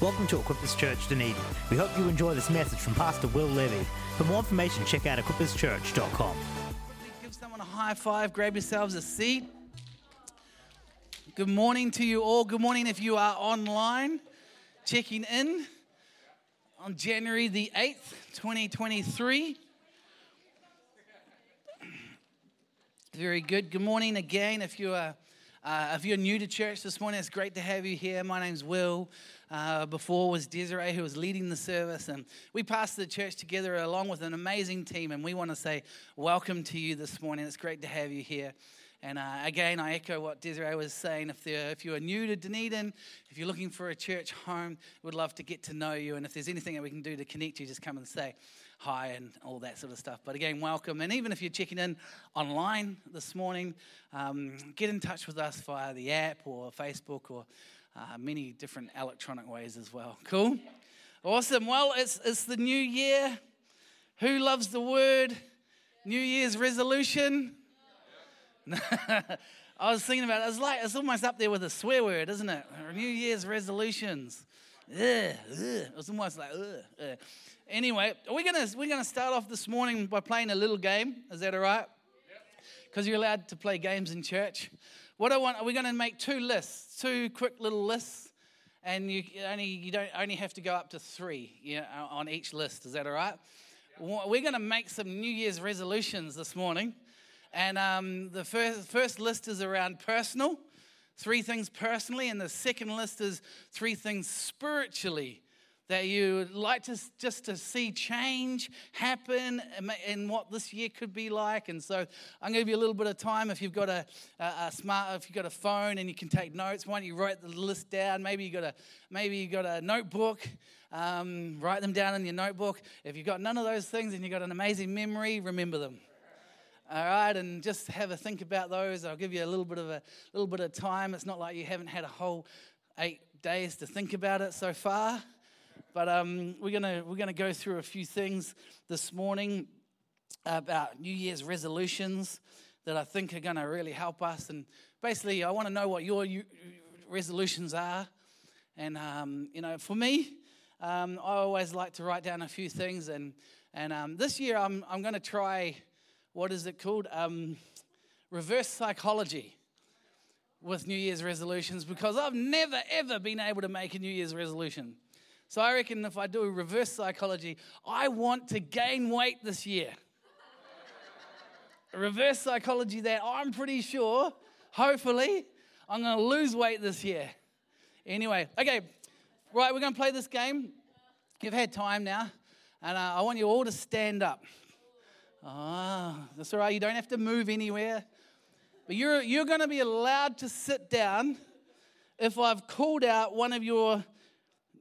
Welcome to Equippers Church Dunedin. We hope you enjoy this message from Pastor Will Levy. For more information, check out equipperschurch.com. Give someone a high five, grab yourselves a seat. Good morning to you all. Good morning if you are online checking in on January the 8th, 2023. Very good. Good morning again if you are uh, if you're new to church this morning, it's great to have you here. My name's Will. Uh, before was Desiree who was leading the service, and we passed the church together along with an amazing team. And we want to say welcome to you this morning. It's great to have you here. And uh, again, I echo what Desiree was saying. If, if you are new to Dunedin, if you're looking for a church home, we'd love to get to know you. And if there's anything that we can do to connect you, just come and say hi and all that sort of stuff. But again, welcome. And even if you're checking in online this morning, um, get in touch with us via the app or Facebook or uh, many different electronic ways as well. Cool? Awesome. Well, it's, it's the new year. Who loves the word? New Year's resolution? I was thinking about it. It's like it's almost up there with a swear word, isn't it? New Year's resolutions. Ugh, ugh. It's almost like ugh, ugh. Anyway, we're gonna we're gonna start off this morning by playing a little game. Is that all right? Because you're allowed to play games in church. What I want, we're gonna make two lists, two quick little lists, and you only you don't only have to go up to three you know, on each list. Is that all right? We're gonna make some New Year's resolutions this morning, and um, the first first list is around personal, three things personally, and the second list is three things spiritually that you would like to just to see change happen and what this year could be like. And so I'm going to give you a little bit of time. If you've got a, a, smart, if you've got a phone and you can take notes, why don't you write the list down? Maybe you got a maybe you got a notebook. Um, write them down in your notebook. If you've got none of those things and you've got an amazing memory, remember them. All right, and just have a think about those. I'll give you a little bit of a little bit of time. It's not like you haven't had a whole eight days to think about it so far. But um, we're gonna we're gonna go through a few things this morning about New Year's resolutions that I think are gonna really help us. And basically, I want to know what your resolutions are. And um, you know, for me, um, I always like to write down a few things. And and um, this year, I'm I'm gonna try what is it called? Um, reverse psychology with New Year's resolutions because I've never ever been able to make a New Year's resolution. So I reckon if I do reverse psychology, I want to gain weight this year. reverse psychology that I'm pretty sure, hopefully, I'm going to lose weight this year. Anyway, okay, right, we're going to play this game. You've had time now, and uh, I want you all to stand up. Ah, that's all right. You don't have to move anywhere. But you're, you're going to be allowed to sit down if I've called out one of your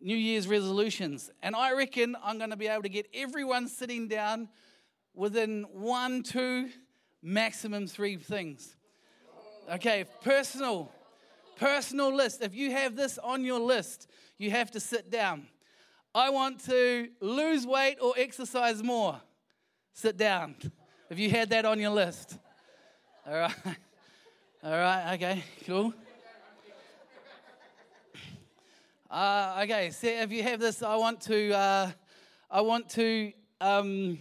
New Year's resolutions. And I reckon I'm going to be able to get everyone sitting down within one, two, maximum three things. Okay, personal, personal list. If you have this on your list, you have to sit down. I want to lose weight or exercise more. Sit down. If you had that on your list. All right. All right, okay, cool. Uh, okay, so if you have this, I want to, uh, I want to um,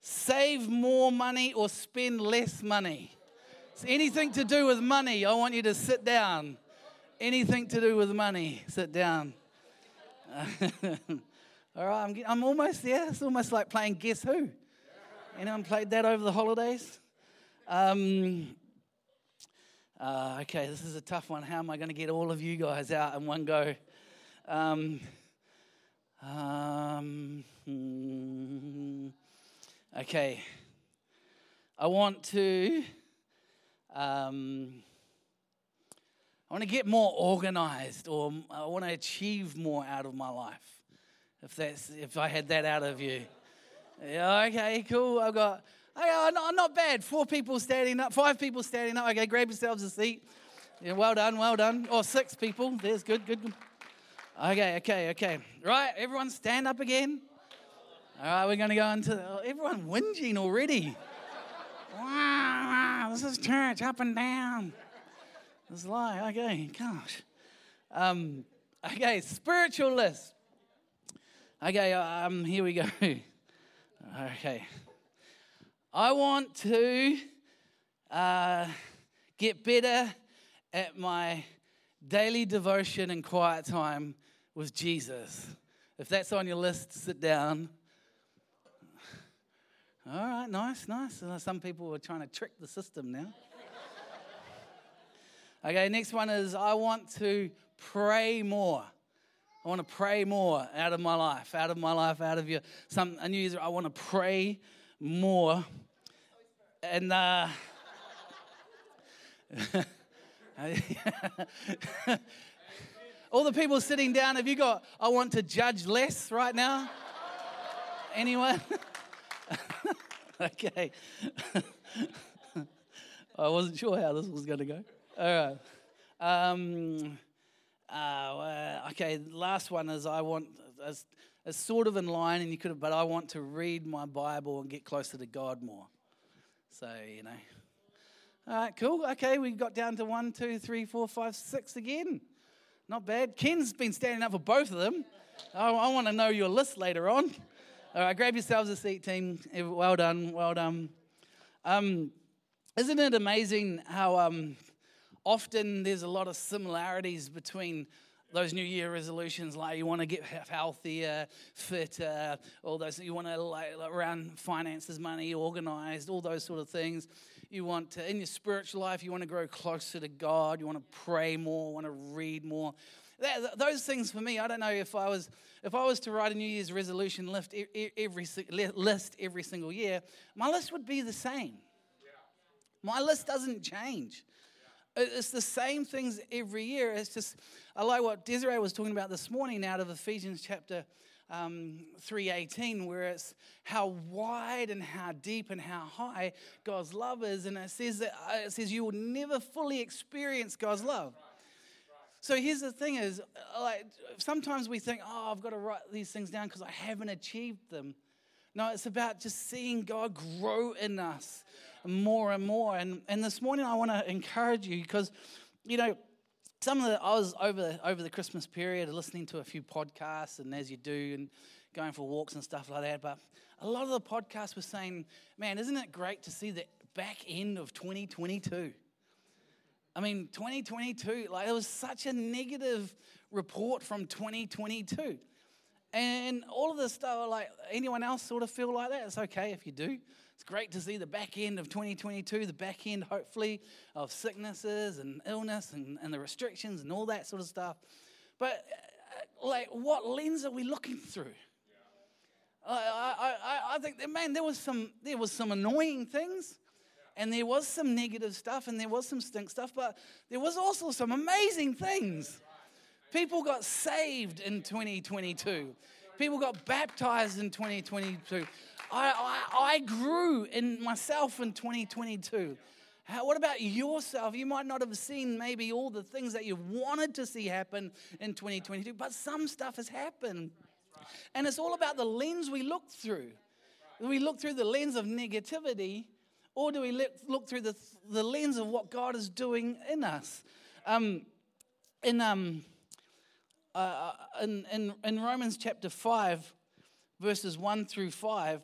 save more money or spend less money. It's anything to do with money, I want you to sit down. Anything to do with money, sit down. All right, I'm, I'm almost there. It's almost like playing Guess Who. Anyone played that over the holidays? Um, uh, okay, this is a tough one. How am I going to get all of you guys out in one go? Um, um, hmm, okay. I want to. Um, I want to get more organized, or I want to achieve more out of my life. If that's if I had that out of you, yeah. Okay, cool. I've got Okay, not, not bad. Four people standing up, five people standing up. Okay, grab yourselves a seat. Yeah, well done, well done. Or oh, six people. There's good, good. Okay, okay, okay. Right, everyone stand up again. All right, we're going to go into oh, everyone whinging already. wow, this is church up and down. It's like, okay, gosh. Um, Okay, spiritual list. Okay, um, here we go. Okay. I want to uh, get better at my daily devotion and quiet time with Jesus. If that's on your list, sit down. All right, nice, nice. Some people are trying to trick the system now. okay, next one is I want to pray more. I want to pray more out of my life, out of my life, out of your. Some a New Year's. I want to pray more, and uh, all the people sitting down. Have you got? I want to judge less right now. Anyone? okay. I wasn't sure how this was going to go. All right. Um, uh, okay, last one is I want, it's, sort of in line, and you could have, but I want to read my Bible and get closer to God more. So, you know. All right, cool. Okay, we got down to one, two, three, four, five, six again. Not bad. Ken's been standing up for both of them. I, I want to know your list later on. All right, grab yourselves a seat, team. Well done, well done. Um, isn't it amazing how um, often there's a lot of similarities between those New Year resolutions, like you want to get healthier, fitter, all those. You want to like around finances, money, organized, all those sort of things. You want to, in your spiritual life, you want to grow closer to God. You want to pray more. Want to read more. That, those things for me, I don't know if I was if I was to write a New Year's resolution list every list every single year, my list would be the same. My list doesn't change. It's the same things every year. It's just, I like what Desiree was talking about this morning out of Ephesians chapter um, 3.18, where it's how wide and how deep and how high God's love is. And it says that uh, it says you will never fully experience God's love. So here's the thing is, uh, like, sometimes we think, oh, I've got to write these things down because I haven't achieved them. No, it's about just seeing God grow in us more and more. And, and this morning I want to encourage you because, you know, some of the, I was over, over the Christmas period listening to a few podcasts, and as you do, and going for walks and stuff like that. But a lot of the podcasts were saying, man, isn't it great to see the back end of 2022? I mean, 2022, like, it was such a negative report from 2022. And all of this stuff, like, anyone else sort of feel like that? It's okay if you do. It's great to see the back end of 2022, the back end, hopefully, of sicknesses and illness and, and the restrictions and all that sort of stuff. But, uh, like, what lens are we looking through? I, I, I think, man, there was some there was some annoying things, and there was some negative stuff, and there was some stink stuff, but there was also some amazing things. People got saved in 2022. People got baptized in 2022. I, I, I grew in myself in 2022. How, what about yourself? You might not have seen maybe all the things that you wanted to see happen in 2022, but some stuff has happened. And it's all about the lens we look through. Do we look through the lens of negativity, or do we look, through the, the lens of what God is doing in us? Um, in, um, uh, in, in, in Romans chapter 5, verses 1 through 5,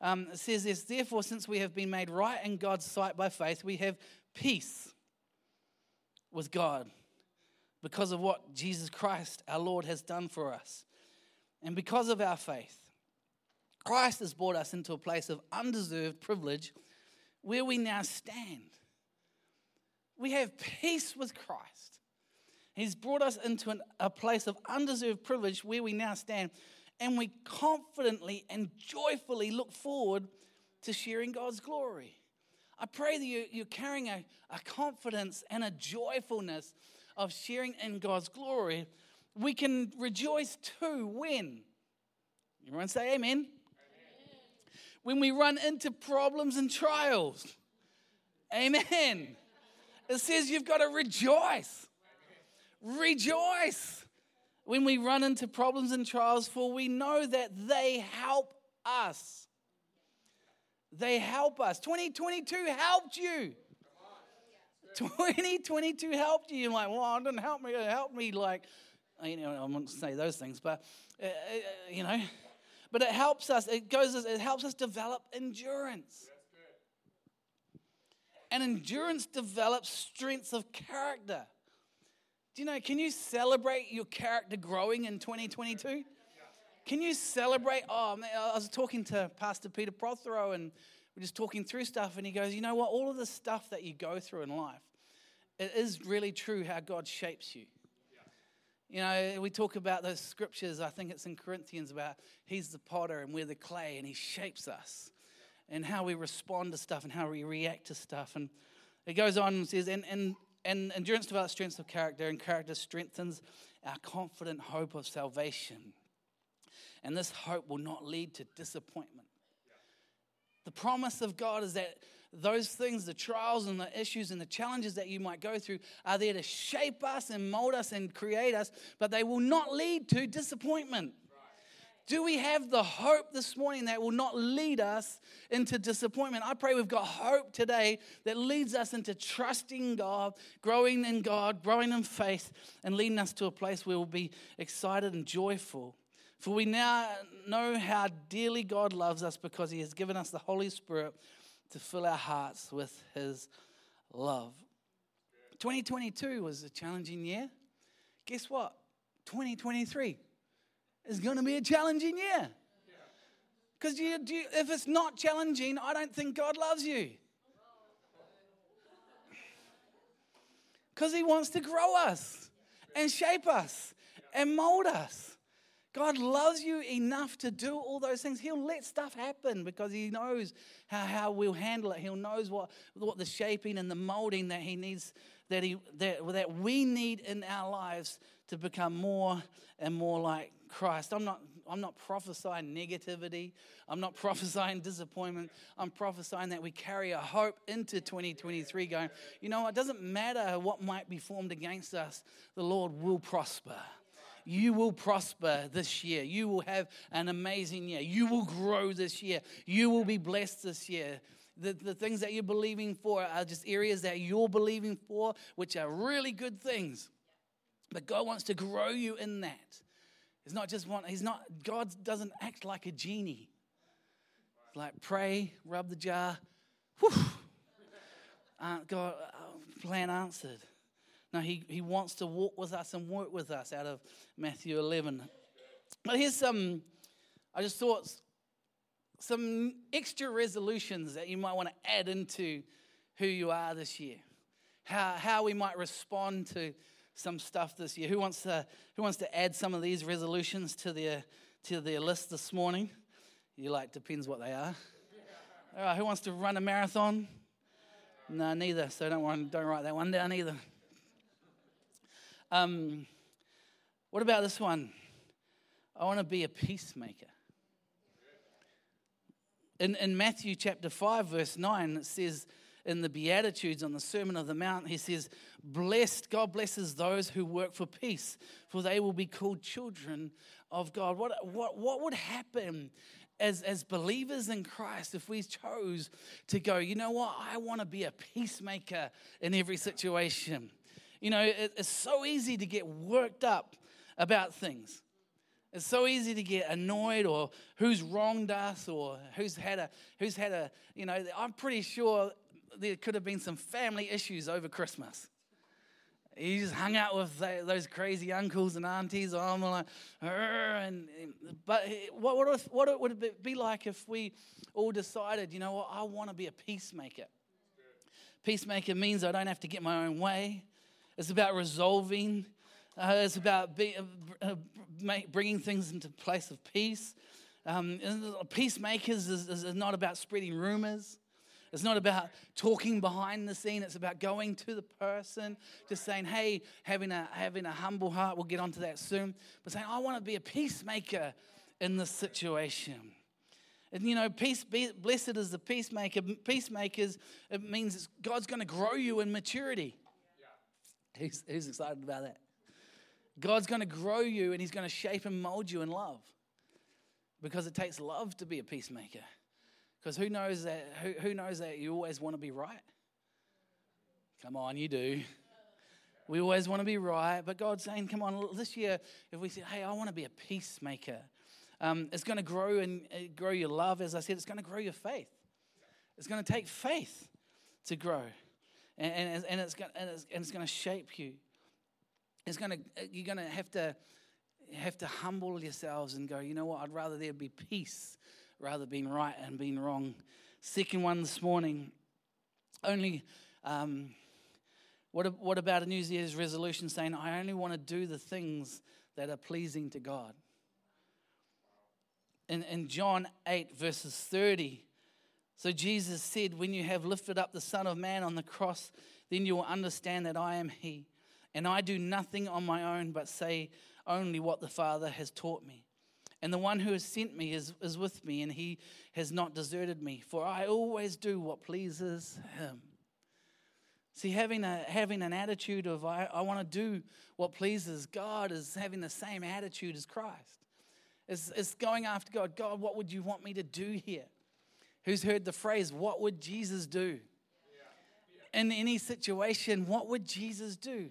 um, it says this Therefore, since we have been made right in God's sight by faith, we have peace with God because of what Jesus Christ, our Lord, has done for us. And because of our faith, Christ has brought us into a place of undeserved privilege where we now stand. We have peace with Christ. He's brought us into an, a place of undeserved privilege where we now stand and we confidently and joyfully look forward to sharing God's glory. I pray that you, are carrying a, a confidence and a joyfulness of sharing in God's glory. We can rejoice too when? Everyone say amen. amen. When we run into problems and trials. Amen. It says you've got to rejoice. Rejoice when we run into problems and trials, for we know that they help us. They help us. 2022 helped you. 2022 helped you. You're like, well, it didn't help me. It helped me like you know, I won't say those things, but, uh, uh, you know, but it helps us, it goes, it helps us develop endurance. And endurance develops strengths of character. Do you know, can you celebrate your character growing in 2022? Can you celebrate? Oh, man, I was talking to Pastor Peter Prothero and we're just talking through stuff, and he goes, You know what? All of the stuff that you go through in life, it is really true how God shapes you. You know, we talk about those scriptures, I think it's in Corinthians, about He's the potter and we're the clay, and He shapes us, and how we respond to stuff and how we react to stuff. And it goes on and says, And, and and endurance develops strength of character, and character strengthens our confident hope of salvation. And this hope will not lead to disappointment. The promise of God is that those things, the trials and the issues and the challenges that you might go through, are there to shape us and mold us and create us, but they will not lead to disappointment. Do we have the hope this morning that will not lead us into disappointment? I pray we've got hope today that leads us into trusting God, growing in God, growing in faith, and leading us to a place where we'll be excited and joyful. For we now know how dearly God loves us because He has given us the Holy Spirit to fill our hearts with His love. 2022 was a challenging year. Guess what? 2023 is going to be a challenging year. Because you, you, if it's not challenging, I don't think God loves you. Because He wants to grow us and shape us and mold us. God loves you enough to do all those things. He'll let stuff happen because He knows how, how we'll handle it. He'll knows what, what the shaping and the molding that He needs, that, he, that, that we need in our lives to become more and more like Christ. I'm not, I'm not prophesying negativity. I'm not prophesying disappointment. I'm prophesying that we carry a hope into 2023 going, you know, it doesn't matter what might be formed against us, the Lord will prosper. You will prosper this year. You will have an amazing year. You will grow this year. You will be blessed this year. The, the things that you're believing for are just areas that you're believing for, which are really good things. But God wants to grow you in that. He's not just one, he's not, God doesn't act like a genie. Like pray, rub the jar, whew, uh, God, uh, plan answered. No, he, he wants to walk with us and work with us out of Matthew 11. But here's some, I just thought, some extra resolutions that you might want to add into who you are this year. How, how we might respond to some stuff this year. Who wants to, who wants to add some of these resolutions to their, to their list this morning? You like, depends what they are. All right, who wants to run a marathon? No, neither. So don't, worry, don't write that one down either. Um, what about this one? I want to be a peacemaker. In, in Matthew chapter 5, verse 9, it says, in the Beatitudes on the Sermon of the Mount, he says, Blessed, God blesses those who work for peace, for they will be called children of God. What, what, what would happen as, as believers in Christ if we chose to go, you know what, I want to be a peacemaker in every situation? You know, it, it's so easy to get worked up about things. It's so easy to get annoyed or who's wronged us or who's had a who's had a you know I'm pretty sure there could have been some family issues over Christmas. He just hung out with those crazy uncles and aunties. I'm like, and, but what would, what would it be like if we all decided, you know what, I want to be a peacemaker? Peacemaker means I don't have to get my own way. It's about resolving. Uh, it's about be, uh, bringing things into place of peace. Um, peacemakers is, is not about spreading rumors. It's not about talking behind the scene. It's about going to the person, just saying, hey, having a, having a humble heart. We'll get onto that soon. But saying, I want to be a peacemaker in this situation. And you know, peace, be, blessed is the peacemaker. Peacemakers, it means God's going to grow you in maturity. Yeah. Who's, who's excited about that? God's going to grow you and He's going to shape and mold you in love. Because it takes love to be a peacemaker. Because who knows that who, who knows that you always want to be right? Come on, you do. We always want to be right, but God's saying, come on, this year, if we say, hey, I want to be a peacemaker, um, it's going to grow and uh, grow your love. As I said, it's going to grow your faith. It's going to take faith to grow, and, and, and it's, going, and it's, and it's going to shape you. It's going to, you're going to have to have to humble yourselves and go, you know what? I'd rather there be peace rather being right and being wrong. Second one this morning, only. Um, what, what about a New Year's resolution saying, I only want to do the things that are pleasing to God? In, in John 8, verses 30, so Jesus said, When you have lifted up the Son of Man on the cross, then you will understand that I am He. And I do nothing on my own, but say only what the Father has taught me. And the one who has sent me is, is with me, and he has not deserted me, for I always do what pleases him. See, having, a, having an attitude of, I, I want to do what pleases God, is having the same attitude as Christ. It's, it's going after God. God, what would you want me to do here? Who's heard the phrase, what would Jesus do? In any situation, what would Jesus do?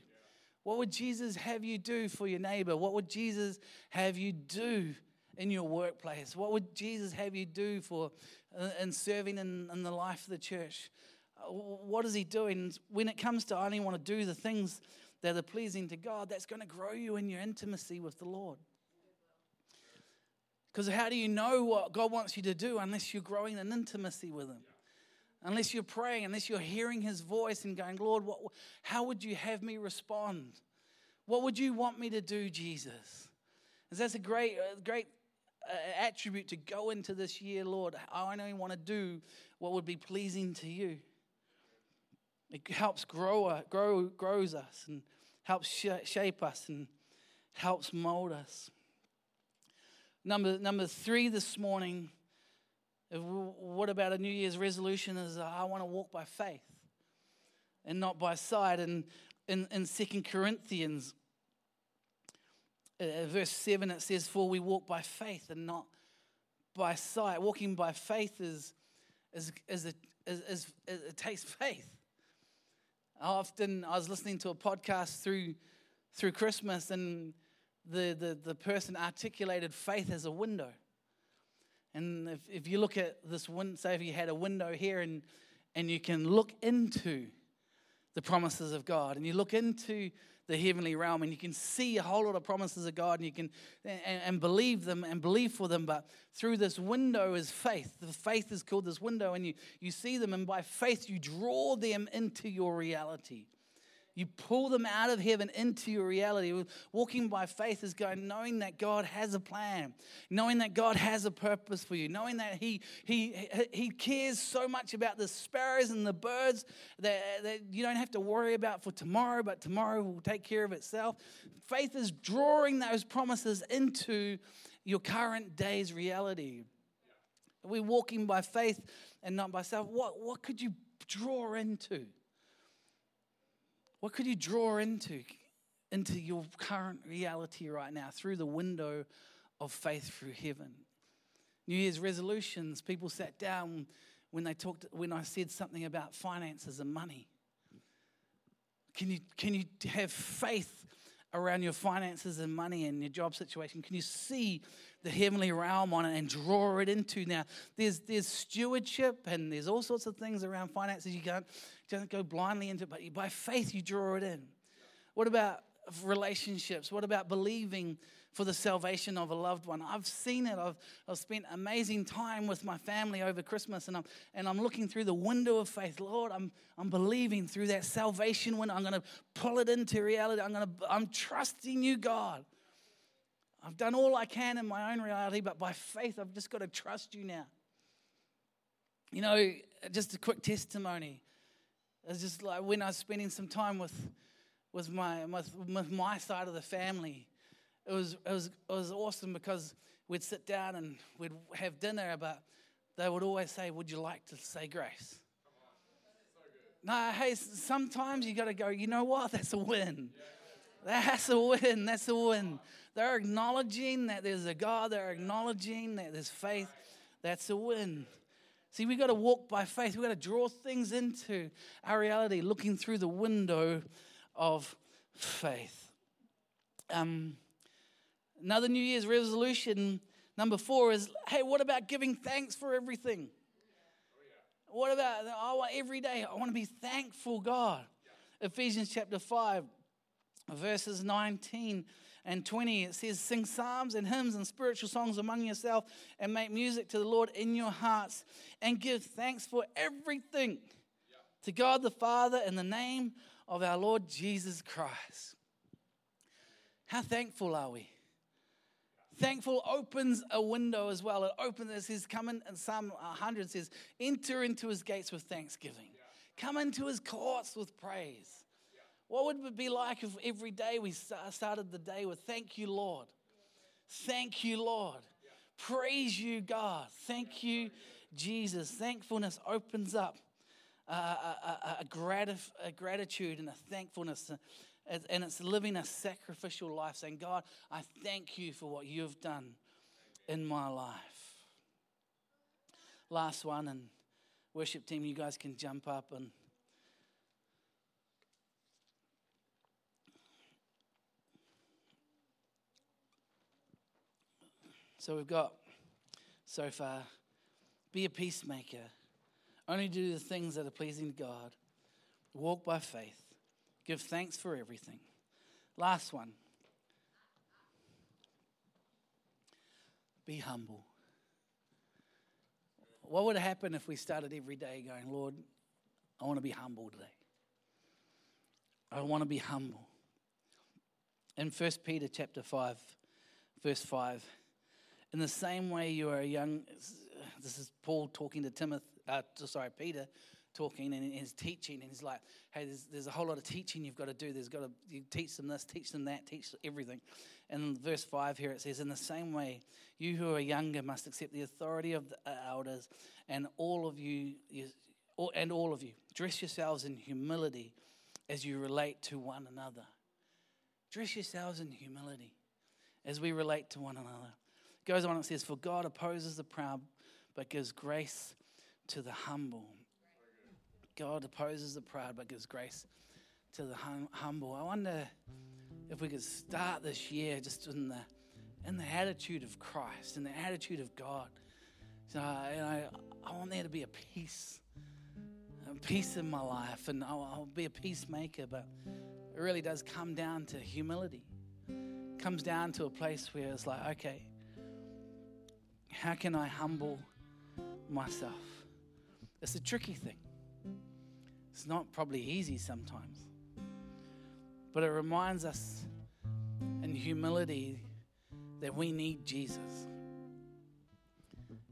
What would Jesus have you do for your neighbor? What would Jesus have you do in your workplace? What would Jesus have you do for uh, in serving in, in the life of the church? what is he doing? When it comes to I only want to do the things that are pleasing to God, that's going to grow you in your intimacy with the Lord. Because how do you know what God wants you to do unless you're growing in intimacy with Him? Unless you're praying, unless you're hearing His voice and going, Lord, what, how would you have me respond? What would you want me to do, Jesus? And that's a great, great uh, attribute to go into this year, Lord. I only want to do what would be pleasing to you. It helps grow, uh, grow grows us and helps shape us and helps mold us. Number, number three this morning, what about a New Year's resolution is uh, I want to walk by faith and not by sight. And in, in 2 Corinthians, uh, verse 7, it says, For we walk by faith and not by sight. Walking by faith is, is, is, a, is, is it takes faith often I was listening to a podcast through through Christmas, and the, the, the person articulated faith as a window. And if, if you look at this window, say if you had a window here and, and you can look into the promises of God and you look into the heavenly realm and you can see a whole lot of promises of God and you can and, and, believe them and believe for them. But through this window is faith. The faith is called this window, and you, you see them, and by faith you draw them into your reality. You pull them out of heaven into your reality. Walking by faith is going, knowing that God has a plan, knowing that God has a purpose for you, knowing that He, he, he cares so much about the sparrows and the birds that, that you don't have to worry about for tomorrow, but tomorrow will take care of itself. Faith is drawing those promises into your current day's reality. We're walking by faith and not by sight. What, what could you draw into? What could you draw into, into your current reality right now through the window of faith through heaven? New Year's resolutions, people sat down when they talked when I said something about finances and money. Can you, can you have faith around your finances and money and your job situation? Can you see the heavenly realm on it and draw it into. Now, there's, there's stewardship and there's all sorts of things around finances. You can't don't go blindly into it, but by faith you draw it in. What about relationships? What about believing for the salvation of a loved one? I've seen it. I've, I've spent amazing time with my family over Christmas, and I'm, and I'm looking through the window of faith. Lord, I'm, I'm believing through that salvation window. I'm going to pull it into reality. I'm, to, I'm trusting you, God. I've done all I can in my own reality, but by faith, I've just got to trust you now. You know, just a quick testimony. It's just like when I was spending some time with, with, my, with, with my side of the family, it was, it, was, it was awesome because we'd sit down and we'd have dinner, but they would always say, Would you like to say grace? No, hey, sometimes you got to go, you know what? That's a win. That's a win. That's a win. They're acknowledging that there's a God, they're acknowledging that there's faith. That's a win. See, we've got to walk by faith. We've got to draw things into our reality, looking through the window of faith. Um, another New Year's resolution, number four, is hey, what about giving thanks for everything? What about want every day? I want to be thankful, God. Ephesians chapter 5, verses 19 and 20, it says, Sing psalms and hymns and spiritual songs among yourself and make music to the Lord in your hearts and give thanks for everything to God the Father in the name of our Lord Jesus Christ. How thankful are we? Thankful opens a window as well. It opens, it says, come in, and Psalm 100 says, enter into his gates with thanksgiving. Come into his courts with praise. What would it be like if every day we started the day with, Thank you, Lord. Thank you, Lord. Praise you, God. Thank you, Jesus. Thankfulness opens up a, a, a, a gratitude and a thankfulness. Uh, and it's living a sacrificial life, saying, God, I thank you for what you've done in my life. Last one, and worship team, you guys can jump up and. So we've got so far be a peacemaker, only do the things that are pleasing to God, walk by faith, give thanks for everything. Last one be humble. What would happen if we started every day going, Lord, I want to be humble today? I want to be humble. In 1 Peter chapter 5, verse 5, in the same way, you are a young. This is Paul talking to Timothy. Uh, sorry, Peter, talking and he's teaching, and he's like, "Hey, there's, there's a whole lot of teaching you've got to do. There's got to you teach them this, teach them that, teach everything." And in verse five here it says, "In the same way, you who are younger must accept the authority of the elders, and all of you, you and all of you, dress yourselves in humility as you relate to one another. Dress yourselves in humility as we relate to one another." Goes on and says, For God opposes the proud, but gives grace to the humble. God opposes the proud, but gives grace to the hum- humble. I wonder if we could start this year just in the in the attitude of Christ, in the attitude of God. So, you know, I want there to be a peace, a peace in my life, and I'll, I'll be a peacemaker. But it really does come down to humility. It comes down to a place where it's like, okay, how can I humble myself? It's a tricky thing. It's not probably easy sometimes. But it reminds us in humility that we need Jesus.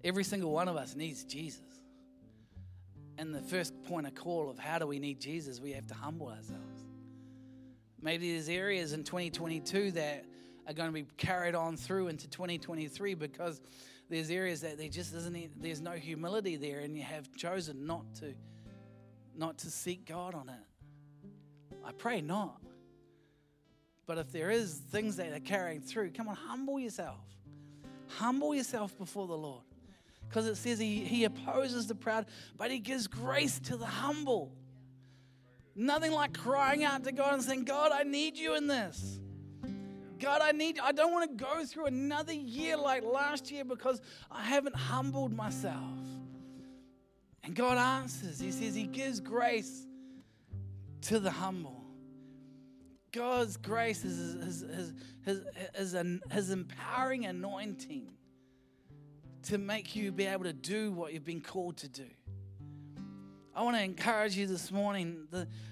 Every single one of us needs Jesus. And the first point of call of how do we need Jesus, we have to humble ourselves. Maybe there's areas in 2022 that are going to be carried on through into 2023 because there's areas that there just isn't there's no humility there and you have chosen not to not to seek God on it. I pray not. But if there is things that are carrying through, come on, humble yourself. Humble yourself before the Lord. Because it says he, he opposes the proud, but he gives grace to the humble. Nothing like crying out to God and saying, God, I need you in this. God, I need, I don't want to go through another year like last year because I haven't humbled myself. And God answers. He says He gives grace to the humble. God's grace is his, his, his, his, empowering anointing to make you be able to do what you've been called to do. I want to encourage you this morning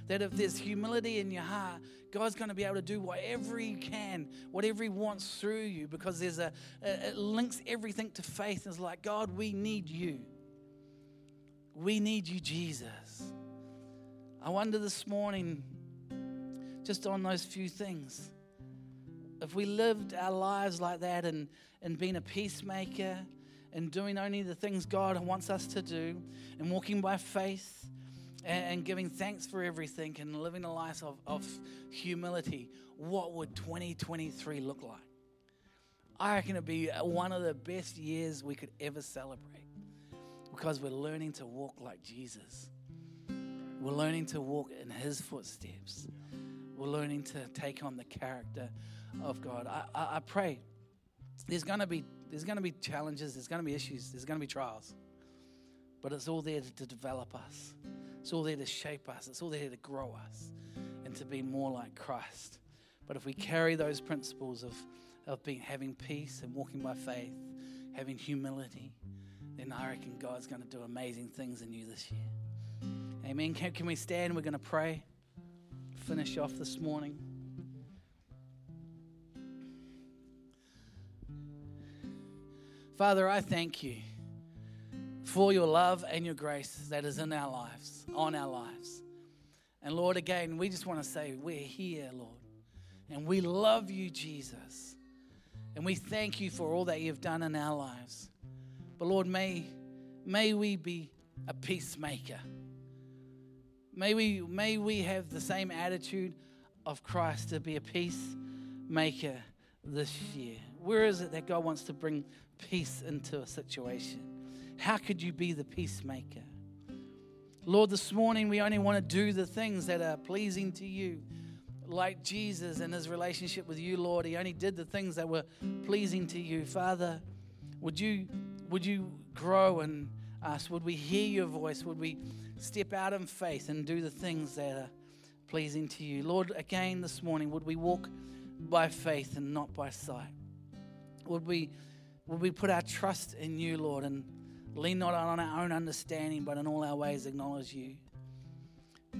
that if there's humility in your heart, God's going to be able to do whatever He can, whatever He wants through you, because there's a, it links everything to faith. It's like, God, we need you. We need you, Jesus. I wonder this morning, just on those few things, if we lived our lives like that and, and being a peacemaker, and doing only the things God wants us to do and walking by faith and, and giving thanks for everything and living a life of, of humility, what would 2023 look like? I reckon it'd be one of the best years we could ever celebrate because we're learning to walk like Jesus. We're learning to walk in his footsteps. we're learning to take on the character of God. I, I, I pray there's going to be there's going to be challenges, there's going to be issues, there's going to be trials, but it's all there to, develop us. It's all there to shape us. It's all there to grow us and to be more like Christ. But if we carry those principles of, of being having peace and walking by faith, having humility, then I reckon God's going to do amazing things in you this year. Amen. Can, can we stand? We're going to pray. Finish off this morning. Father, I thank you for your love and your grace that is in our lives, on our lives. And Lord, again, we just want to say, we're here, Lord. And we love you, Jesus. And we thank you for all that you've done in our lives. But Lord, may, may we be a peacemaker. May we, may we have the same attitude of Christ to be a peacemaker this year. Where is it that God wants to bring peace into a situation? How could you be the peacemaker? Lord, this morning we only want to do the things that are pleasing to you. Like Jesus and his relationship with you, Lord, he only did the things that were pleasing to you. Father, would you would you grow in us? Would we hear your voice? Would we step out in faith and do the things that are pleasing to you? Lord, again this morning, would we walk by faith and not by sight? Would we would we put our trust in you, Lord, and lean not on our own understanding, but in all our ways acknowledge you?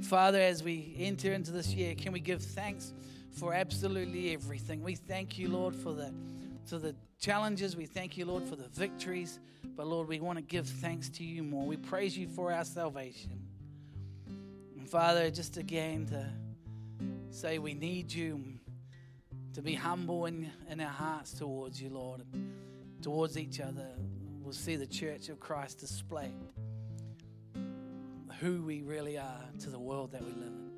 Father, as we enter into this year, can we give thanks for absolutely everything? We thank you, Lord, for the for the challenges. We thank you, Lord, for the victories. But Lord, we want to give thanks to you more. We praise you for our salvation. And Father, just again to say we need you, to be humble in, in our hearts towards you, Lord towards each other, we'll see the church of Christ display who we really are to the world that we live in.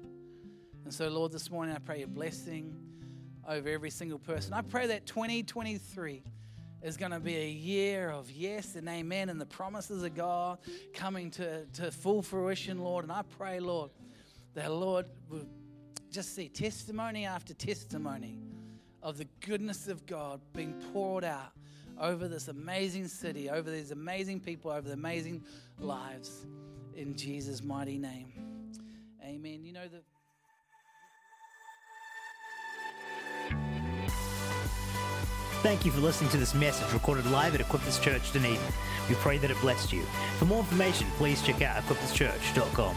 And so, Lord, this morning I pray a blessing over every single person. I pray that 2023 is going to be a year of yes and amen and the promises of God coming to, to full fruition, Lord. And I pray, Lord, that, Lord, will just see testimony after testimony of the goodness of God being poured out over this amazing city, over these amazing people, over the amazing lives. In Jesus' mighty name. Amen. You know that. Thank you for listening to this message recorded live at Equippers Church Dunedin. We pray that it blessed you. For more information, please check out equipperschurch.com.